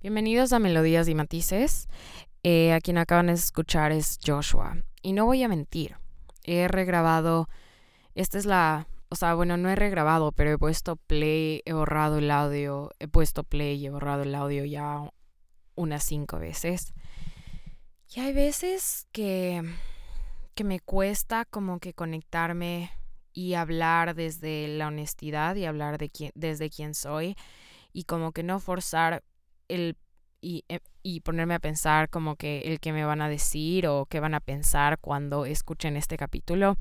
Bienvenidos a Melodías y Matices. Eh, a quien acaban de escuchar es Joshua. Y no voy a mentir, he regrabado, esta es la, o sea, bueno, no he regrabado, pero he puesto play, he borrado el audio, he puesto play y he borrado el audio ya unas cinco veces. Y hay veces que, que me cuesta como que conectarme y hablar desde la honestidad y hablar de quién, desde quién soy y como que no forzar el y, eh, y, ponerme a pensar como que el que me van a decir o qué van a pensar cuando escuchen este capítulo.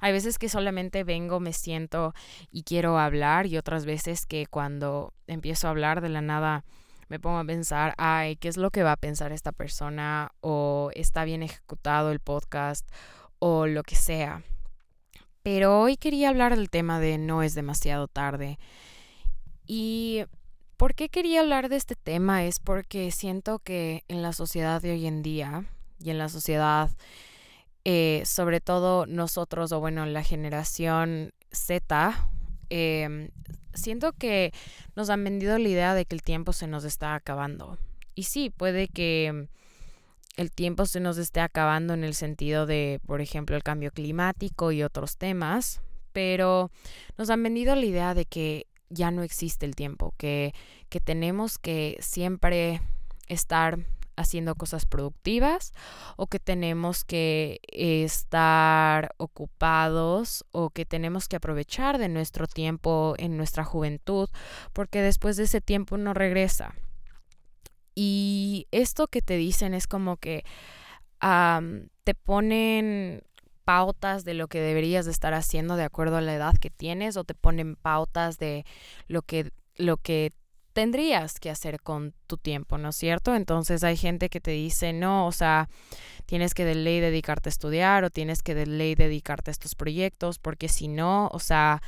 Hay veces que solamente vengo, me siento y quiero hablar y otras veces que cuando empiezo a hablar de la nada me pongo a pensar, ay, ¿qué es lo que va a pensar esta persona? O está bien ejecutado el podcast o lo que sea. Pero hoy quería hablar del tema de no es demasiado tarde. Y ¿por qué quería hablar de este tema? Es porque siento que en la sociedad de hoy en día y en la sociedad, eh, sobre todo nosotros o bueno, la generación Z, em, siento que nos han vendido la idea de que el tiempo se nos está acabando. Y sí, puede que el tiempo se nos esté acabando en el sentido de, por ejemplo, el cambio climático y otros temas, pero nos han vendido la idea de que ya no existe el tiempo, que, que tenemos que siempre estar haciendo cosas productivas o que tenemos que estar ocupados o que tenemos que aprovechar de nuestro tiempo en nuestra juventud porque después de ese tiempo no regresa. Y esto que te dicen es como que te ponen pautas de lo que deberías de estar haciendo de acuerdo a la edad que tienes o te ponen pautas de lo que, lo que tendrías que hacer con tu tiempo, ¿no es cierto? Entonces hay gente que te dice, no, o sea, tienes que de ley dedicarte a estudiar o tienes que de ley dedicarte a estos proyectos porque si no, o sea,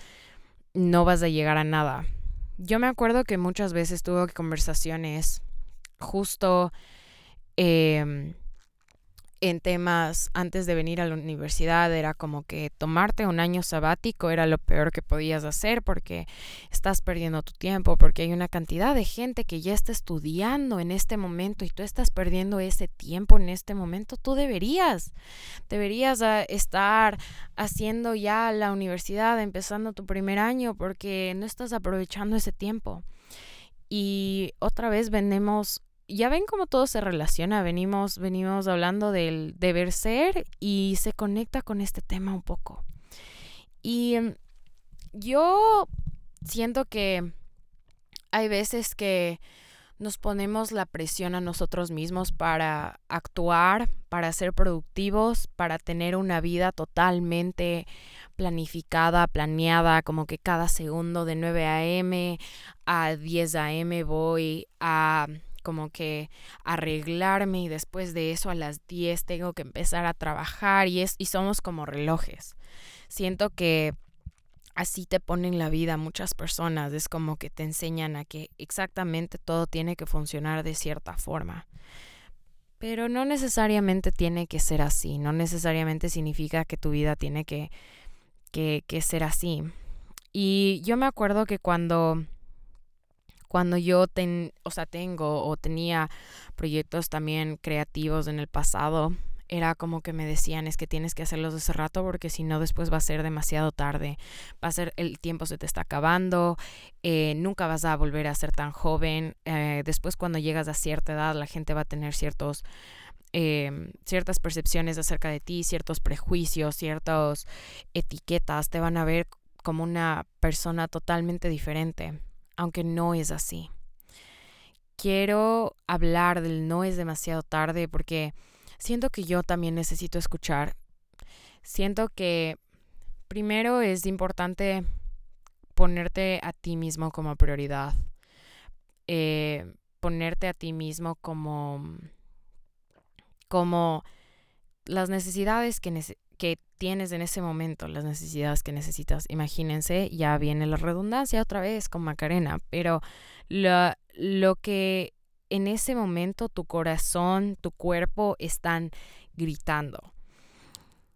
no vas a llegar a nada. Yo me acuerdo que muchas veces tuve conversaciones justo em, en temas antes de venir a la universidad era como que tomarte un año sabático era lo peor que podías hacer porque estás perdiendo tu tiempo, porque hay una cantidad de gente que ya está estudiando en este momento y tú estás perdiendo ese tiempo en este momento, tú deberías, deberías estar haciendo ya la universidad, empezando tu primer año porque no estás aprovechando ese tiempo. Y otra vez vendemos ya ven cómo todo se relaciona. Venimos, venimos hablando del deber ser y se conecta con este tema un poco. Y em, yo siento que hay veces que nos ponemos la presión a nosotros mismos para actuar, para ser productivos, para tener una vida totalmente planificada, planeada, como que cada segundo de 9 a.m. a 10 a.m. voy a como que arreglarme y después de eso a las 10 tengo que empezar a trabajar y, es, y somos como relojes. Siento que así te ponen la vida muchas personas, es como que te enseñan a que exactamente todo tiene que funcionar de cierta forma. Pero no necesariamente tiene que ser así, no necesariamente significa que tu vida tiene que, que, que ser así. Y yo me acuerdo que cuando cuando yo ten, o sea, tengo o tenía proyectos también creativos en el pasado, era como que me decían es que tienes que hacerlos ese rato porque si no después va a ser demasiado tarde, va a ser el tiempo se te está acabando, eh, nunca vas a volver a ser tan joven, eh, después cuando llegas a cierta edad la gente va a tener ciertos em, ciertas percepciones acerca de ti, ciertos prejuicios, ciertas etiquetas, te van a ver como una persona totalmente diferente aunque no es así. Quiero hablar del no es demasiado tarde porque siento que yo también necesito escuchar. Siento que primero es importante ponerte a ti mismo como prioridad. Eh, ponerte a ti mismo como, como las necesidades que, que tienes en ese momento, las necesidades que necesitas. Imagínense, ya viene la redundancia otra vez con Macarena, pero lo, lo que en ese momento tu corazón, tu cuerpo están gritando.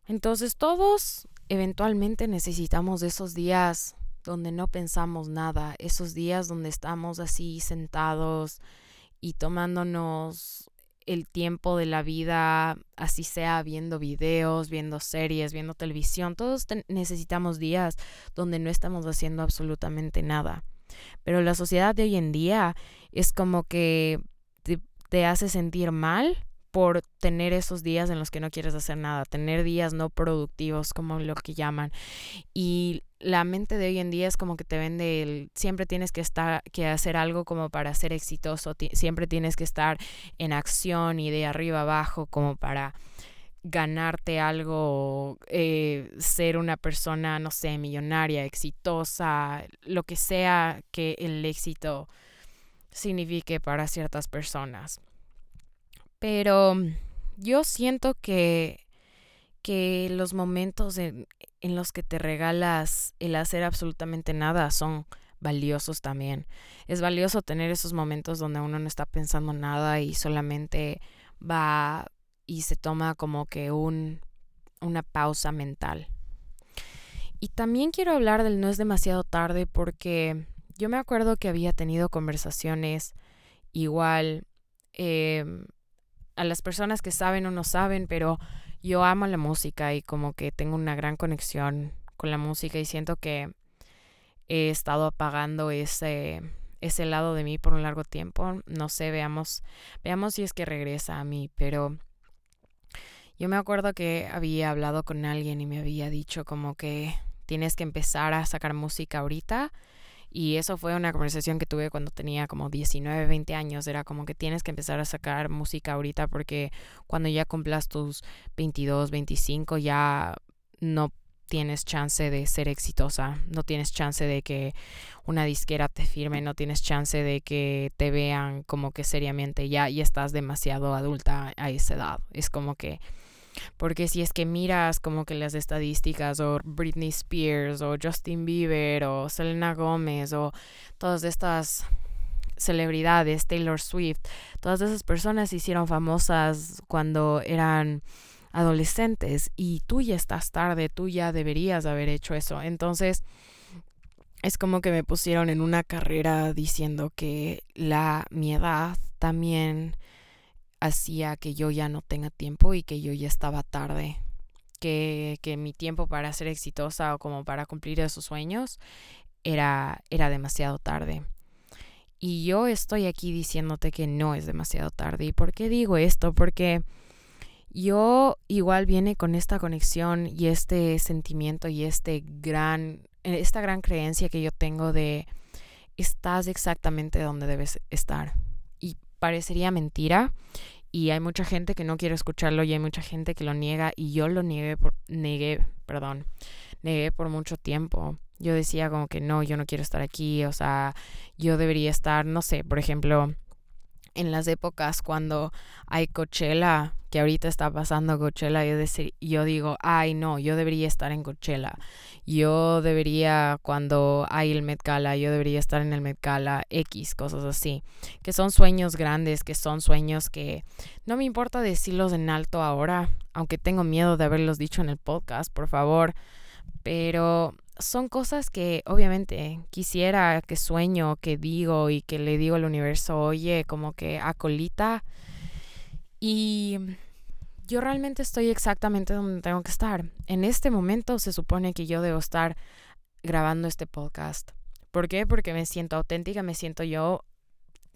Entonces todos eventualmente necesitamos esos días donde no pensamos nada, esos días donde estamos así sentados y tomándonos el tiempo de la vida, así sea viendo videos, viendo series, viendo televisión, todos necesitamos días donde no estamos haciendo absolutamente nada. Pero la sociedad de hoy en día es como que te, hace sentir mal por tener esos días en los que no quieres hacer nada, tener días no productivos, como lo que llaman. Y la mente de hoy en día es como que te vende el siempre tienes que estar que hacer algo como para ser exitoso, siempre tienes que estar en acción y de arriba abajo como para ganarte algo, eh, ser una persona, no sé, millonaria, exitosa, lo que sea que el éxito signifique para ciertas personas. Pero yo siento que, que los momentos en, en los que te regalas el hacer absolutamente nada son valiosos también. Es valioso tener esos momentos donde uno no está pensando nada y solamente va y se toma como que un, una pausa mental. Y también quiero hablar del no es demasiado tarde porque yo me acuerdo que había tenido conversaciones igual eh, a las personas que saben o no saben, pero yo amo la música y como que tengo una gran conexión con la música y siento que he estado apagando ese ese lado de mí por un largo tiempo. No sé, veamos veamos si es que regresa a mí, pero yo me acuerdo que había hablado con alguien y me había dicho como que tienes que empezar a sacar música ahorita y eso fue una conversación que tuve cuando tenía como 19, 20 años. Era como que tienes que empezar a sacar música ahorita porque cuando ya cumplas tus 22, 25 ya no tienes chance de ser exitosa, no tienes chance de que una disquera te firme, no tienes chance de que te vean como que seriamente ya y estás demasiado adulta a esa edad. Es como que porque si es que miras como que las estadísticas o Britney Spears o Justin Bieber o Selena Gomez o todas estas celebridades, Taylor Swift, todas esas personas se hicieron famosas cuando eran adolescentes y tú ya estás tarde, tú ya deberías haber hecho eso. Entonces, es como que me pusieron en una carrera diciendo que la mi edad también hacía que yo ya no tenga tiempo y que yo ya estaba tarde. Que, que mi tiempo para ser exitosa o como para cumplir esos sueños era, era demasiado tarde. Y yo estoy aquí diciéndote que no es demasiado tarde. ¿Y por qué digo esto? Porque yo igual viene con esta conexión y este sentimiento y este gran, esta gran creencia que yo tengo de estás exactamente donde debes estar. Y parecería mentira, y hay mucha gente que no quiere escucharlo y hay mucha gente que lo niega y yo lo niegué por, negué, perdón, negué por mucho tiempo. Yo decía como que no, yo no quiero estar aquí, o sea, yo debería estar, no sé, por ejemplo, en las épocas cuando hay Coachella, que ahorita está pasando Coachella, yo, yo digo, ay no, yo debería estar en Coachella. Yo debería, cuando hay el Met Gala, yo debería estar en el Met Gala, X, cosas así. Que son sueños grandes, que son sueños que no me importa decirlos en alto ahora, aunque tengo miedo de haberlos dicho en el podcast, por favor. Pero son cosas que obviamente quisiera que sueño, que digo y que le digo al universo, oye, como que acolita. Y yo realmente estoy exactamente donde tengo que estar. En este momento se supone que yo debo estar grabando este podcast. ¿Por qué? Porque me siento auténtica, me siento yo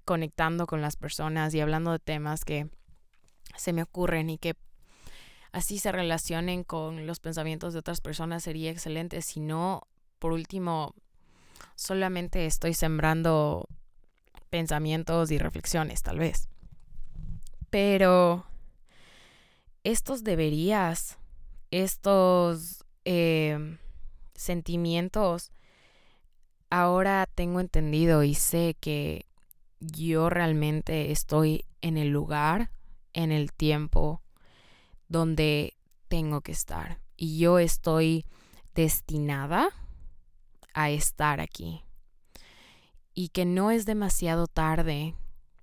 conectando con las personas y hablando de temas que se me ocurren y que así se relacionen con los pensamientos de otras personas sería excelente. Si no, por último, solamente estoy sembrando pensamientos y reflexiones, tal vez. Pero estos deberías, estos em, sentimientos, ahora tengo entendido y sé que yo realmente estoy en el lugar, en el tiempo donde tengo que estar. Y yo estoy destinada a estar aquí. Y que no es demasiado tarde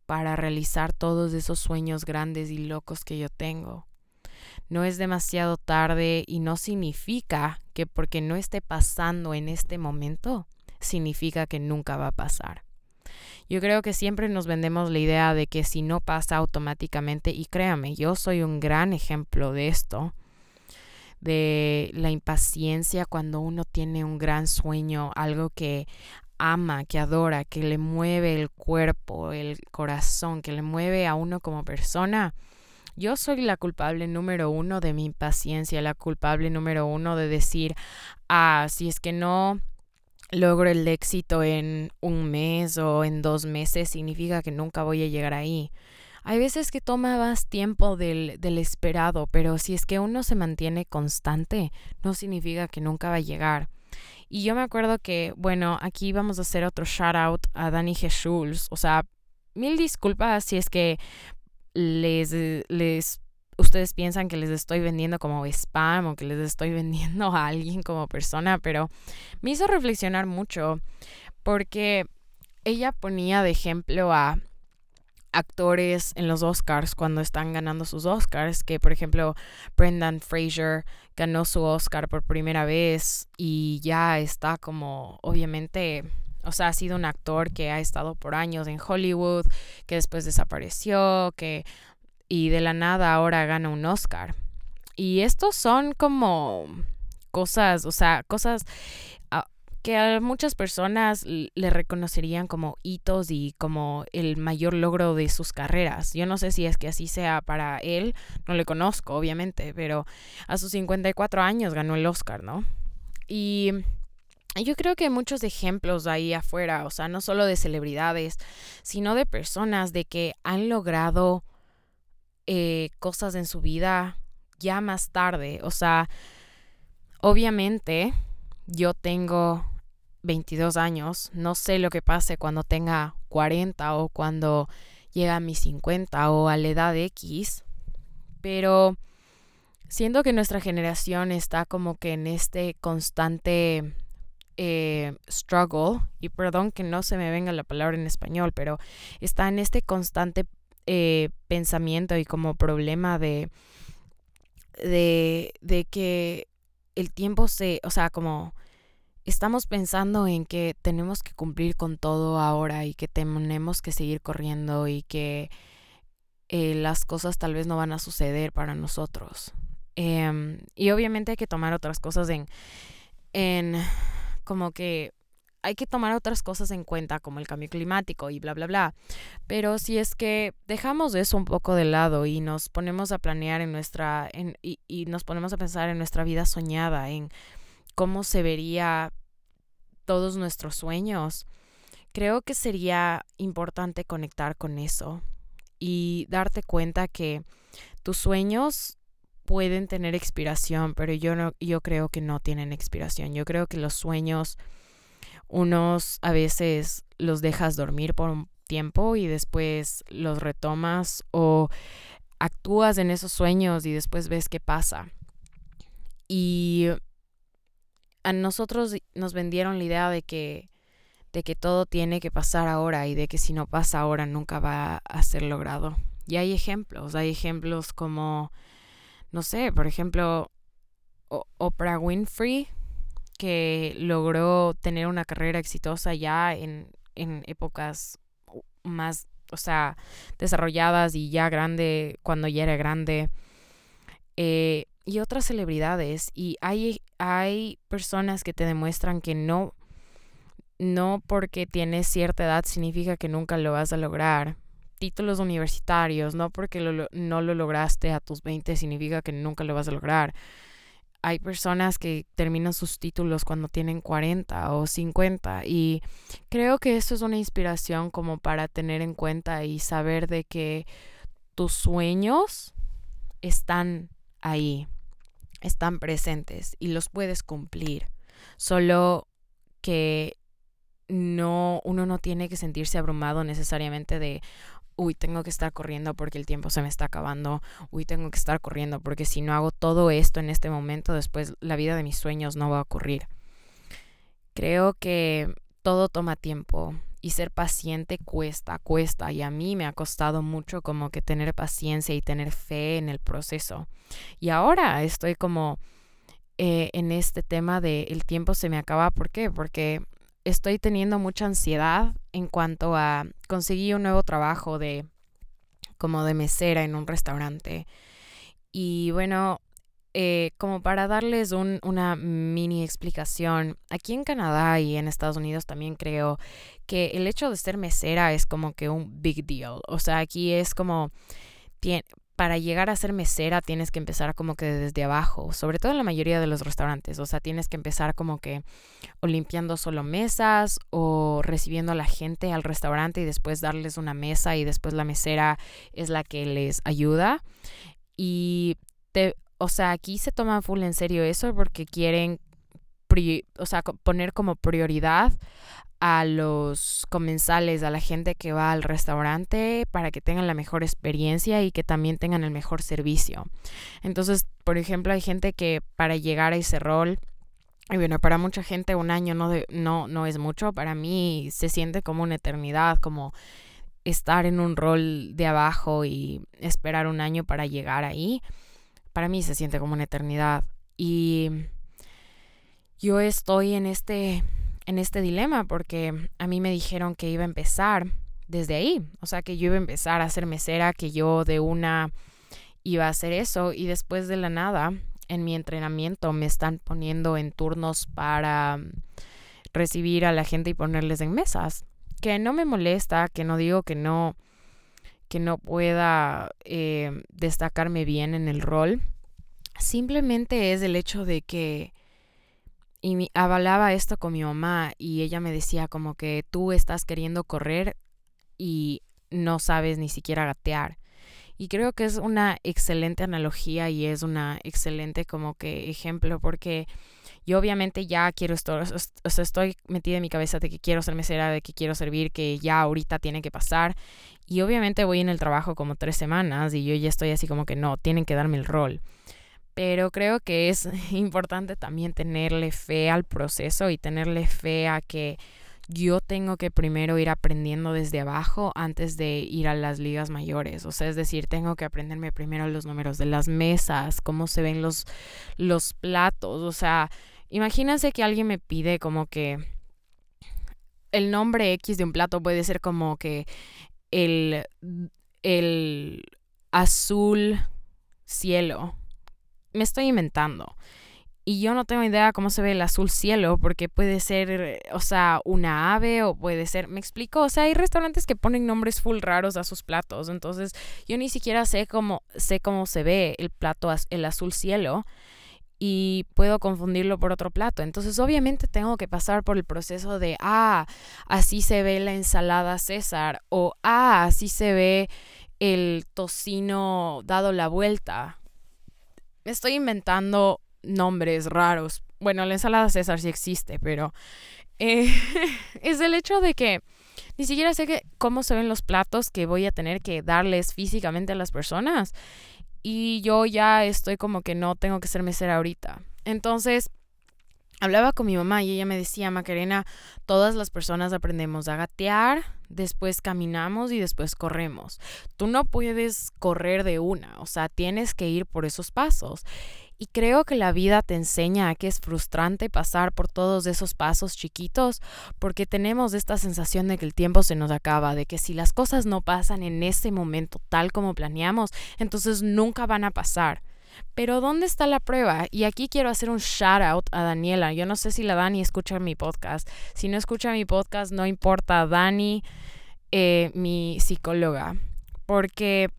para realizar todos esos sueños grandes y locos que yo tengo. No es demasiado tarde y no significa que porque no esté pasando en este momento, significa que nunca va a pasar. Yo creo que siempre nos vendemos la idea de que si no pasa automáticamente, y créame, yo soy un gran ejemplo de esto, de la impaciencia cuando uno tiene un gran sueño, algo que ama, que adora, que le mueve el cuerpo, el corazón, que le mueve a uno como persona. Yo soy la culpable número uno de mi impaciencia, la culpable número uno de decir, ah, si es que no logro el éxito en un mes o en dos meses, significa que nunca voy a llegar ahí. Hay veces que toma más tiempo del, del, esperado, pero si es que uno se mantiene constante, no significa que nunca va a llegar. Y yo me acuerdo que, bueno, aquí vamos a hacer otro shout out a Dani Jesús. O sea, mil disculpas si es que les, les ustedes piensan que les estoy vendiendo como spam o que les estoy vendiendo a alguien como persona, pero me hizo reflexionar mucho porque ella ponía de ejemplo a actores en los Oscars cuando están ganando sus Oscars, que por ejemplo Brendan Fraser ganó su Oscar por primera vez y ya está como obviamente o sea, ha sido un actor que ha estado por años en Hollywood, que después desapareció, que y de la nada ahora gana un Oscar. Y estos son como cosas, o sea, cosas ah, que a muchas personas le reconocerían como hitos y como el mayor logro de sus carreras. Yo no sé si es que así sea para él, no le conozco, obviamente, pero a sus 54 años ganó el Oscar, ¿no? Y yo creo que hay muchos ejemplos ahí afuera, o sea, no solo de celebridades, sino de personas de que han logrado eh, cosas en su vida ya más tarde. O sea, obviamente yo tengo 22 años, no sé lo que pase cuando tenga 40 o cuando llega a mis 50 o a la edad X, pero siento que nuestra generación está como que en este constante eh, struggle, y perdón que no se me venga la palabra en español, pero está en este constante eh, pensamiento y como problema de, de, de que el tiempo se, o sea, como estamos pensando en que tenemos que cumplir con todo ahora y que tenemos que seguir corriendo y que eh, las cosas tal vez no van a suceder para nosotros. Em, y obviamente hay que tomar otras cosas en, en como que hay que tomar otras cosas en cuenta como el cambio climático y bla, bla, bla. Pero si es que dejamos eso un poco de lado y nos ponemos a planear en nuestra, en, y, y nos ponemos a pensar en nuestra vida soñada, en cómo se vería todos nuestros sueños, creo que sería importante conectar con eso y darte cuenta que tus sueños pueden tener expiración, pero yo no, yo creo que no tienen expiración. Yo creo que los sueños, unos a veces los dejas dormir por un tiempo y después los retomas o actúas en esos sueños y después ves qué pasa. Y a nosotros nos vendieron la idea de que de que todo tiene que pasar ahora y de que si no pasa ahora nunca va a ser logrado. Y hay ejemplos, hay ejemplos como no sé, por ejemplo, Oprah Winfrey, que logró tener una carrera exitosa ya en, en épocas más, o sea, desarrolladas y ya grande, cuando ya era grande. Eh, y otras celebridades. Y hay, hay personas que te demuestran que no, no porque tienes cierta edad significa que nunca lo vas a lograr títulos universitarios, no porque no lo lograste a tus 20 significa que nunca lo vas a lograr. Hay personas que terminan sus títulos cuando tienen 40 o 50 y creo que esto es una inspiración como para tener en cuenta y saber de que tus sueños están ahí, están presentes y los puedes cumplir. Solo que no uno no tiene que sentirse abrumado necesariamente de uy, tengo que estar corriendo porque el tiempo se me está acabando, uy, tengo que estar corriendo porque si no hago todo esto en este momento, después la vida de mis sueños no va a ocurrir. Creo que todo toma tiempo y ser paciente cuesta, cuesta y a mí me ha costado mucho como que tener paciencia y tener fe en el proceso. Y ahora estoy como eh, en este tema de el tiempo se me acaba, ¿por qué? Porque estoy teniendo mucha ansiedad en cuanto a conseguir un nuevo trabajo de como de mesera en un restaurante. Y bueno, eh, como para darles una mini explicación, aquí en Canadá y en Estados Unidos también creo que el hecho de ser mesera es como que un big deal. O sea, aquí es como, para llegar a ser mesera tienes que empezar como que desde abajo, sobre todo en la mayoría de los restaurantes. O sea, tienes que empezar como que o limpiando solo mesas o recibiendo a la gente al restaurante y después darles una mesa y después la mesera es la que les ayuda. Y te, o sea, aquí se toma full en serio eso porque quieren, o sea, poner como prioridad a los comensales, a la gente que va al restaurante para que tengan la mejor experiencia y que también tengan el mejor servicio. Entonces, por ejemplo, hay gente que para llegar a ese rol, y bueno, para mucha gente un año no, no, no es mucho, para mí se siente como una eternidad, como estar en un rol de abajo y esperar un año para llegar ahí para mí se siente como una eternidad. Y yo estoy en este, en este dilema porque a mí me dijeron que iba a empezar desde ahí. O sea, que yo iba a empezar a ser mesera, que yo de una iba a hacer eso y después de la nada, en mi entrenamiento me están poniendo en turnos para recibir a la gente y ponerles en mesas. Que no me molesta, que no digo que no que no pueda eh, destacarme bien en el rol. Simplemente es el hecho de que y mi, avalaba esto con mi mamá y ella me decía como que tú estás queriendo correr y no sabes ni siquiera gatear. Y creo que es una excelente analogía y es una excelente como que ejemplo porque yo obviamente ya quiero esto, o sea, estoy metida en mi cabeza de que quiero ser mesera, de que quiero servir, que ya ahorita tiene que pasar. Y obviamente voy en el trabajo como tres semanas y yo ya estoy así como que no, tienen que darme el rol. Pero creo que es importante también tenerle fe al proceso y tenerle fe a que yo tengo que primero ir aprendiendo desde abajo antes de ir a las ligas mayores. O sea, es decir, tengo que aprenderme primero los números de las mesas, cómo se ven los, los platos. O sea, Imagínense que alguien me pide como que el nombre X de un plato puede ser como que el, el azul cielo. Me estoy inventando. Y yo no tengo idea cómo se ve el azul cielo, porque puede ser, o sea, una ave o puede ser, me explico, o sea, hay restaurantes que ponen nombres full raros a sus platos, entonces yo ni siquiera sé cómo, sé cómo se ve el plato, el azul cielo y puedo confundirlo por otro plato. Entonces obviamente tengo que pasar por el proceso de, ah, así se ve la ensalada César o, ah, así se ve el tocino dado la vuelta. Estoy inventando nombres raros. Bueno, la ensalada César sí existe, pero eh, es el hecho de que ni siquiera sé cómo se ven los platos que voy a tener que darles físicamente a las personas y yo ya estoy como que no tengo que ser mesera ahorita. Entonces, hablaba con mi mamá y ella me decía, Macarena, todas las personas aprendemos a gatear, después caminamos y después corremos. Tú no puedes correr de una, o sea, tienes que ir por esos pasos. Y creo que la vida te enseña a que es frustrante pasar por todos esos pasos chiquitos porque tenemos esta sensación de que el tiempo se nos acaba, de que si las cosas no pasan en ese momento tal como planeamos, entonces nunca van a pasar. Pero ¿dónde está la prueba? Y aquí quiero hacer un shout out a Daniela. Yo no sé si la Dani escucha mi podcast. Si no escucha mi podcast, no importa. Dani, eh, mi psicóloga. Porque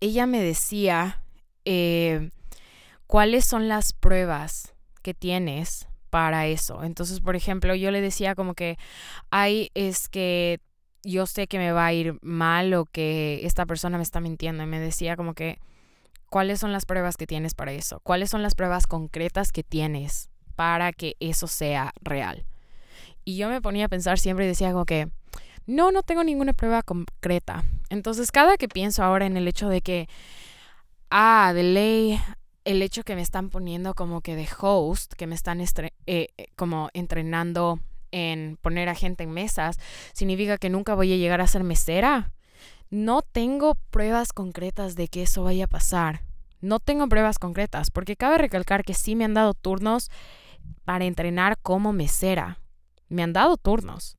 ella me decía eh, cuáles son las pruebas que tienes para eso. Entonces, por ejemplo, yo le decía como que hay es que yo sé que me va a ir mal o que esta persona me está mintiendo y me decía como que cuáles son las pruebas que tienes para eso, cuáles son las pruebas concretas que tienes para que eso sea real. Y yo me ponía a pensar siempre y decía como que no, no tengo ninguna prueba concreta. Entonces, cada que pienso ahora en el hecho de que ah, de ley el hecho que me están poniendo como que de host, que me están eh, eh, como entrenando en poner a gente en mesas, significa que nunca voy a llegar a ser mesera. No tengo pruebas concretas de que eso vaya a pasar. No tengo pruebas concretas, porque cabe recalcar que sí me han dado turnos para entrenar como mesera, Me han dado turnos.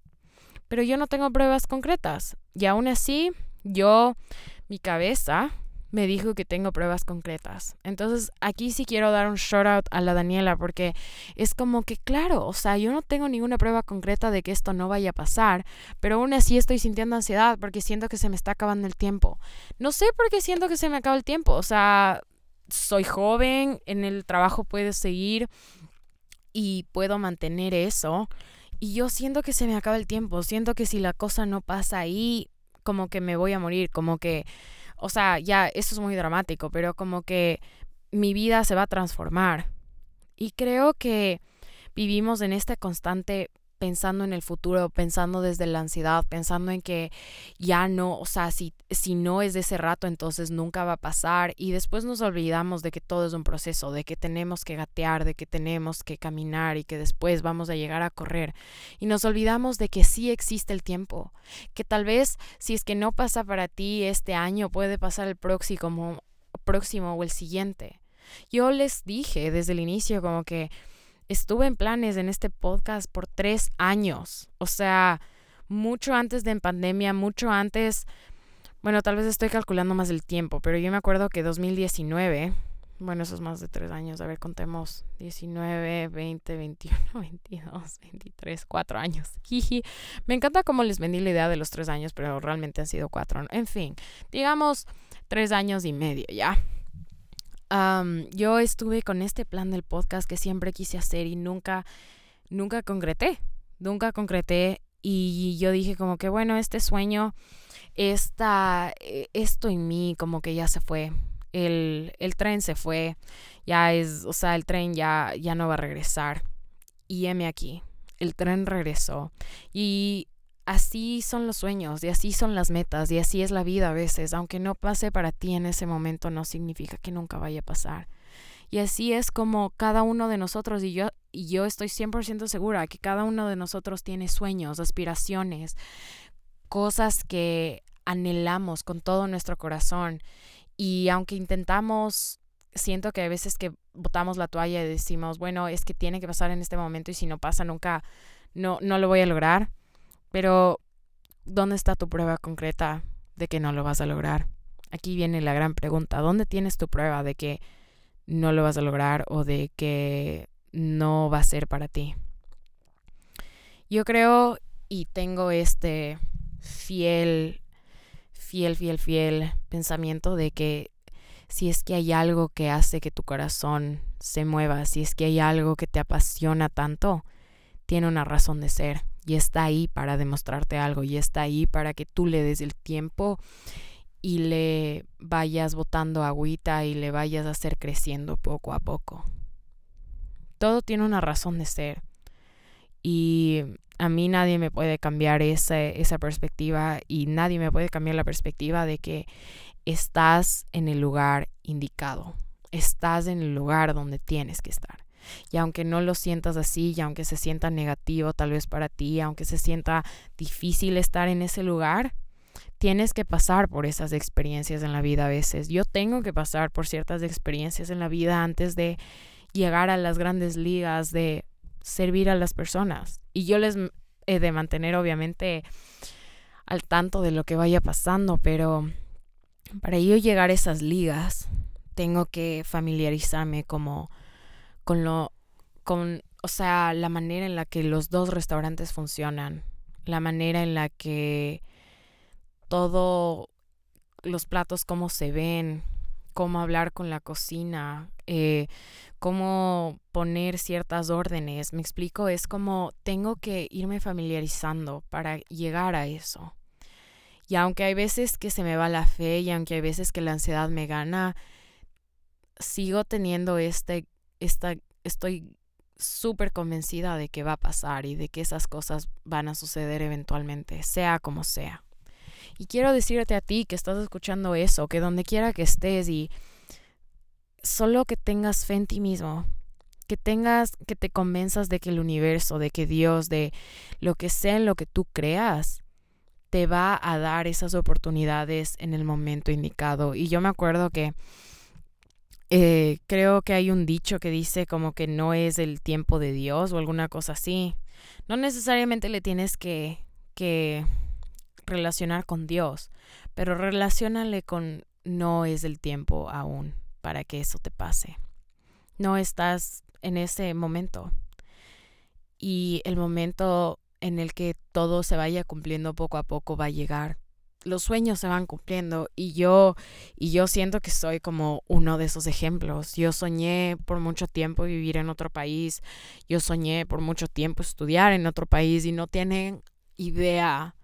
Pero yo no tengo pruebas concretas. Y aún así, yo, mi cabeza me dijo que tengo pruebas concretas. Entonces, aquí sí quiero dar un shout out a la Daniela porque es como que, claro, o sea, yo no tengo ninguna prueba concreta de que esto no vaya a pasar, pero aún así estoy sintiendo ansiedad porque siento que se me está acabando el tiempo. No sé por qué siento que se me acaba el tiempo, o sea, soy joven, en el trabajo puedo seguir y puedo mantener eso. Y yo siento que se me acaba el tiempo, siento que si la cosa no pasa ahí, como que me voy a morir, como que, o sea, ya, eso es muy dramático, pero como que mi vida se va a transformar. Y creo que vivimos en este constante pensando en el futuro, pensando desde la ansiedad, pensando en que ya no, o sea, si, si no es de ese rato, entonces nunca va a pasar. Y después nos olvidamos de que todo es un proceso, de que tenemos que gatear, de que tenemos que caminar y que después vamos a llegar a correr. Y nos olvidamos de que sí existe el tiempo, que tal vez si es que no pasa para ti este año, puede pasar el próximo, próximo o el siguiente. Yo les dije desde el inicio como que estuve en planes en este podcast por tres años. O sea, mucho antes de pandemia, mucho antes, bueno, tal vez estoy calculando más el tiempo, pero yo me acuerdo que 2019, bueno, eso es más de tres años, a ver, contemos, 19, 20, 21, 22, 23, cuatro años. Jiji. Me encanta cómo les vendí la idea de los tres años, pero realmente han sido cuatro. En fin, digamos tres años y medio, ¿ya? Yo estuve con este plan del podcast que siempre quise hacer y nunca, nunca concreté, nunca concreté y yo dije como que bueno, este sueño, esta, e, esto en mí como que ya se fue, el, el tren se fue, ya es, o sea, el tren ya, ya no va a regresar y heme aquí, el tren regresó y así son los sueños y así son las metas y así es la vida a veces. Aunque no pase para ti en ese momento, no significa que nunca vaya a pasar. Y así es como cada uno de nosotros, y yo, y yo estoy 100% segura que cada uno de nosotros tiene sueños, aspiraciones, cosas que anhelamos con todo nuestro corazón. Y aunque intentamos, siento que a veces que botamos la toalla y decimos, bueno, es que tiene que pasar en este momento y si no pasa nunca, no, no lo voy a lograr. Pero, ¿dónde está tu prueba concreta de que no lo vas a lograr? Aquí viene la gran pregunta. ¿Dónde tienes tu prueba de que no lo vas a lograr o de que no va a ser para ti? Yo creo y tengo este fiel, fiel, fiel, fiel pensamiento de que si es que hay algo que hace que tu corazón se mueva, si es que hay algo que te apasiona tanto, tiene una razón de ser y está ahí para demostrarte algo y está ahí para que tú le des el tiempo y le vayas botando agüita y le vayas a hacer creciendo poco a poco. Todo tiene una razón de ser y a mí nadie me puede cambiar esa, esa perspectiva y nadie me puede cambiar la perspectiva de que estás en el lugar indicado, estás en el lugar donde tienes que estar. Y aunque no lo sientas así, y aunque se sienta negativo tal vez para ti, aunque se sienta difícil estar en ese lugar, tienes que pasar por esas experiencias en la vida a veces. Yo tengo que pasar por ciertas experiencias en la vida antes de llegar a las grandes ligas, de servir a las personas. Y yo les he de mantener obviamente al tanto de lo que vaya pasando, pero para yo llegar a esas ligas, tengo que familiarizarme como con lo, con, o sea, la manera en la que los dos restaurantes funcionan, la manera en la que todo, los platos, cómo se ven, cómo hablar con la cocina, eh, cómo poner ciertas órdenes. Me explico, es como tengo que irme familiarizando para llegar a eso. Y aunque hay veces que se me va la fe y aunque hay veces que la ansiedad me gana, sigo teniendo este estoy súper convencida de que va a pasar y de que esas cosas van a suceder eventualmente, sea como sea. Y quiero decirte a ti que estás escuchando eso, que donde quiera que estés y solo que tengas fe en ti mismo, que tengas, que te convenzas de que el universo, de que Dios, de lo que sea en lo que tú creas, te va a dar esas oportunidades en el momento indicado. Y yo me acuerdo que eh, creo que hay un dicho que dice como que no es el tiempo de Dios o alguna cosa así. No necesariamente le tienes que, que relacionar con Dios, pero relacionale con no es el tiempo aún para que eso te pase. No estás en ese momento. Y el momento en el que todo se vaya cumpliendo poco a poco va a llegar. Los sueños se van cumpliendo y yo y yo siento que soy como uno de esos ejemplos. Yo soñé por mucho tiempo vivir en otro país. Yo soñé por mucho tiempo estudiar en otro país y no tienen idea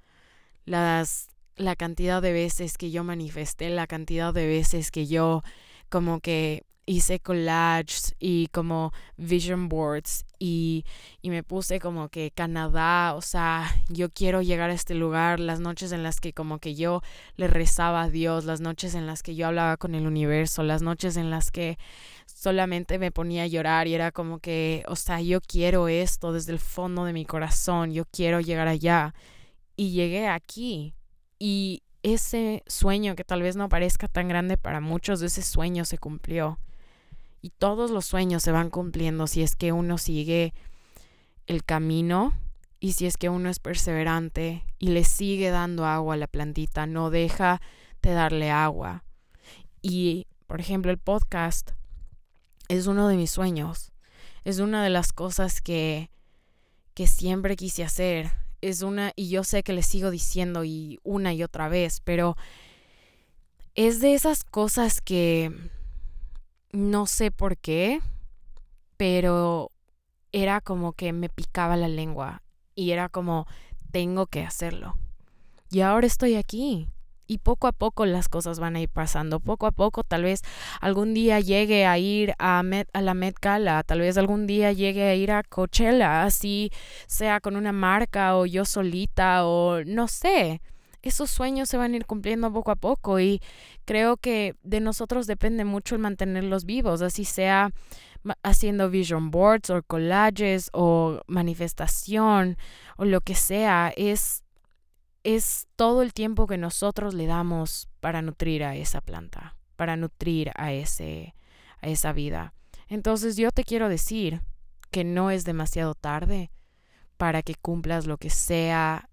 las la cantidad de veces que yo manifesté, la cantidad de veces que yo como que hice collages y como vision boards y, y, me puse como que Canadá, o sea, yo quiero llegar a este lugar, las noches en las que como que yo le rezaba a Dios, las noches en las que yo hablaba con el universo, las noches en las que solamente me ponía a llorar y era como que, o sea, yo quiero esto desde el fondo de mi corazón, yo quiero llegar allá y llegué aquí y ese sueño que tal vez no parezca tan grande para muchos, ese sueño se cumplió. Y todos los sueños se van cumpliendo si es que uno sigue el camino y si es que uno es perseverante y le sigue dando agua a la plantita, no deja de darle agua. Y, por ejemplo, el podcast es uno de mis sueños. Es una de las cosas que, que siempre quise hacer. Es una, y yo sé que le sigo diciendo y una y otra vez, pero es de esas cosas que no sé por qué, pero era como que me picaba la lengua y era como, tengo que hacerlo. Y ahora estoy aquí. Y poco a poco las cosas van a ir pasando. Poco a poco tal vez algún día llegue a ir a, la Met Gala, tal vez algún día llegue a ir a Coachella, así sea con una marca o yo solita o no sé esos sueños se van a ir cumpliendo poco a poco y creo que de nosotros depende mucho el mantenerlos vivos, así sea haciendo vision boards o collages o manifestación o lo que sea, es es todo el tiempo que nosotros le damos para nutrir a esa planta, para nutrir a ese a esa vida. Entonces yo te quiero decir que no es demasiado tarde para que cumplas lo que sea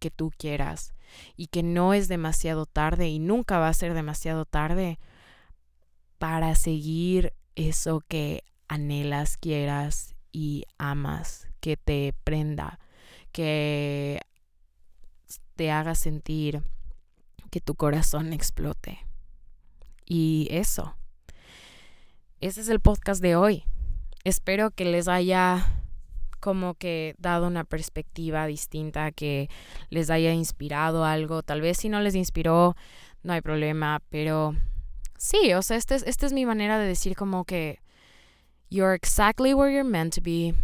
que tú quieras y que no es demasiado tarde y nunca va a ser demasiado tarde para seguir eso que anhelas, quieras y amas, que te prenda, que te haga sentir que tu corazón explote. Y eso. Ese es el podcast de hoy. Espero que les haya como que dado una perspectiva distinta, que les haya inspirado algo. Tal vez si no les inspiró, no hay problema, pero sí, o sea, esta es, esta es mi manera de decir como que you're exactly where you're meant to be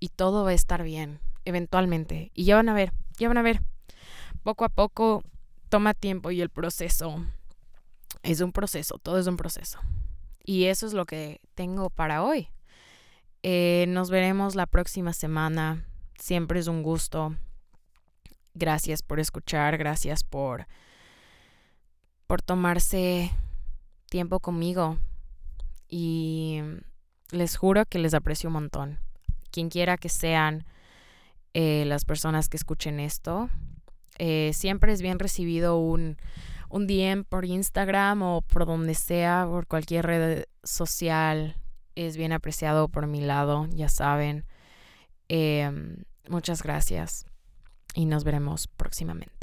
y todo va a estar bien, eventualmente. Y ya van a ver, ya van a ver. Poco a poco toma tiempo y el proceso es un proceso, todo es un proceso. Y eso es lo que tengo para hoy. Eh, nos veremos la próxima semana. Siempre es un gusto. Gracias por escuchar, gracias por, por tomarse tiempo conmigo. Y les juro que les aprecio un montón. Quien quiera que sean eh, las personas que escuchen esto, eh, siempre es bien recibido un, un DM por Instagram o por donde sea, por cualquier red social es bien apreciado por mi lado, ya saben. Em, muchas gracias y nos veremos próximamente.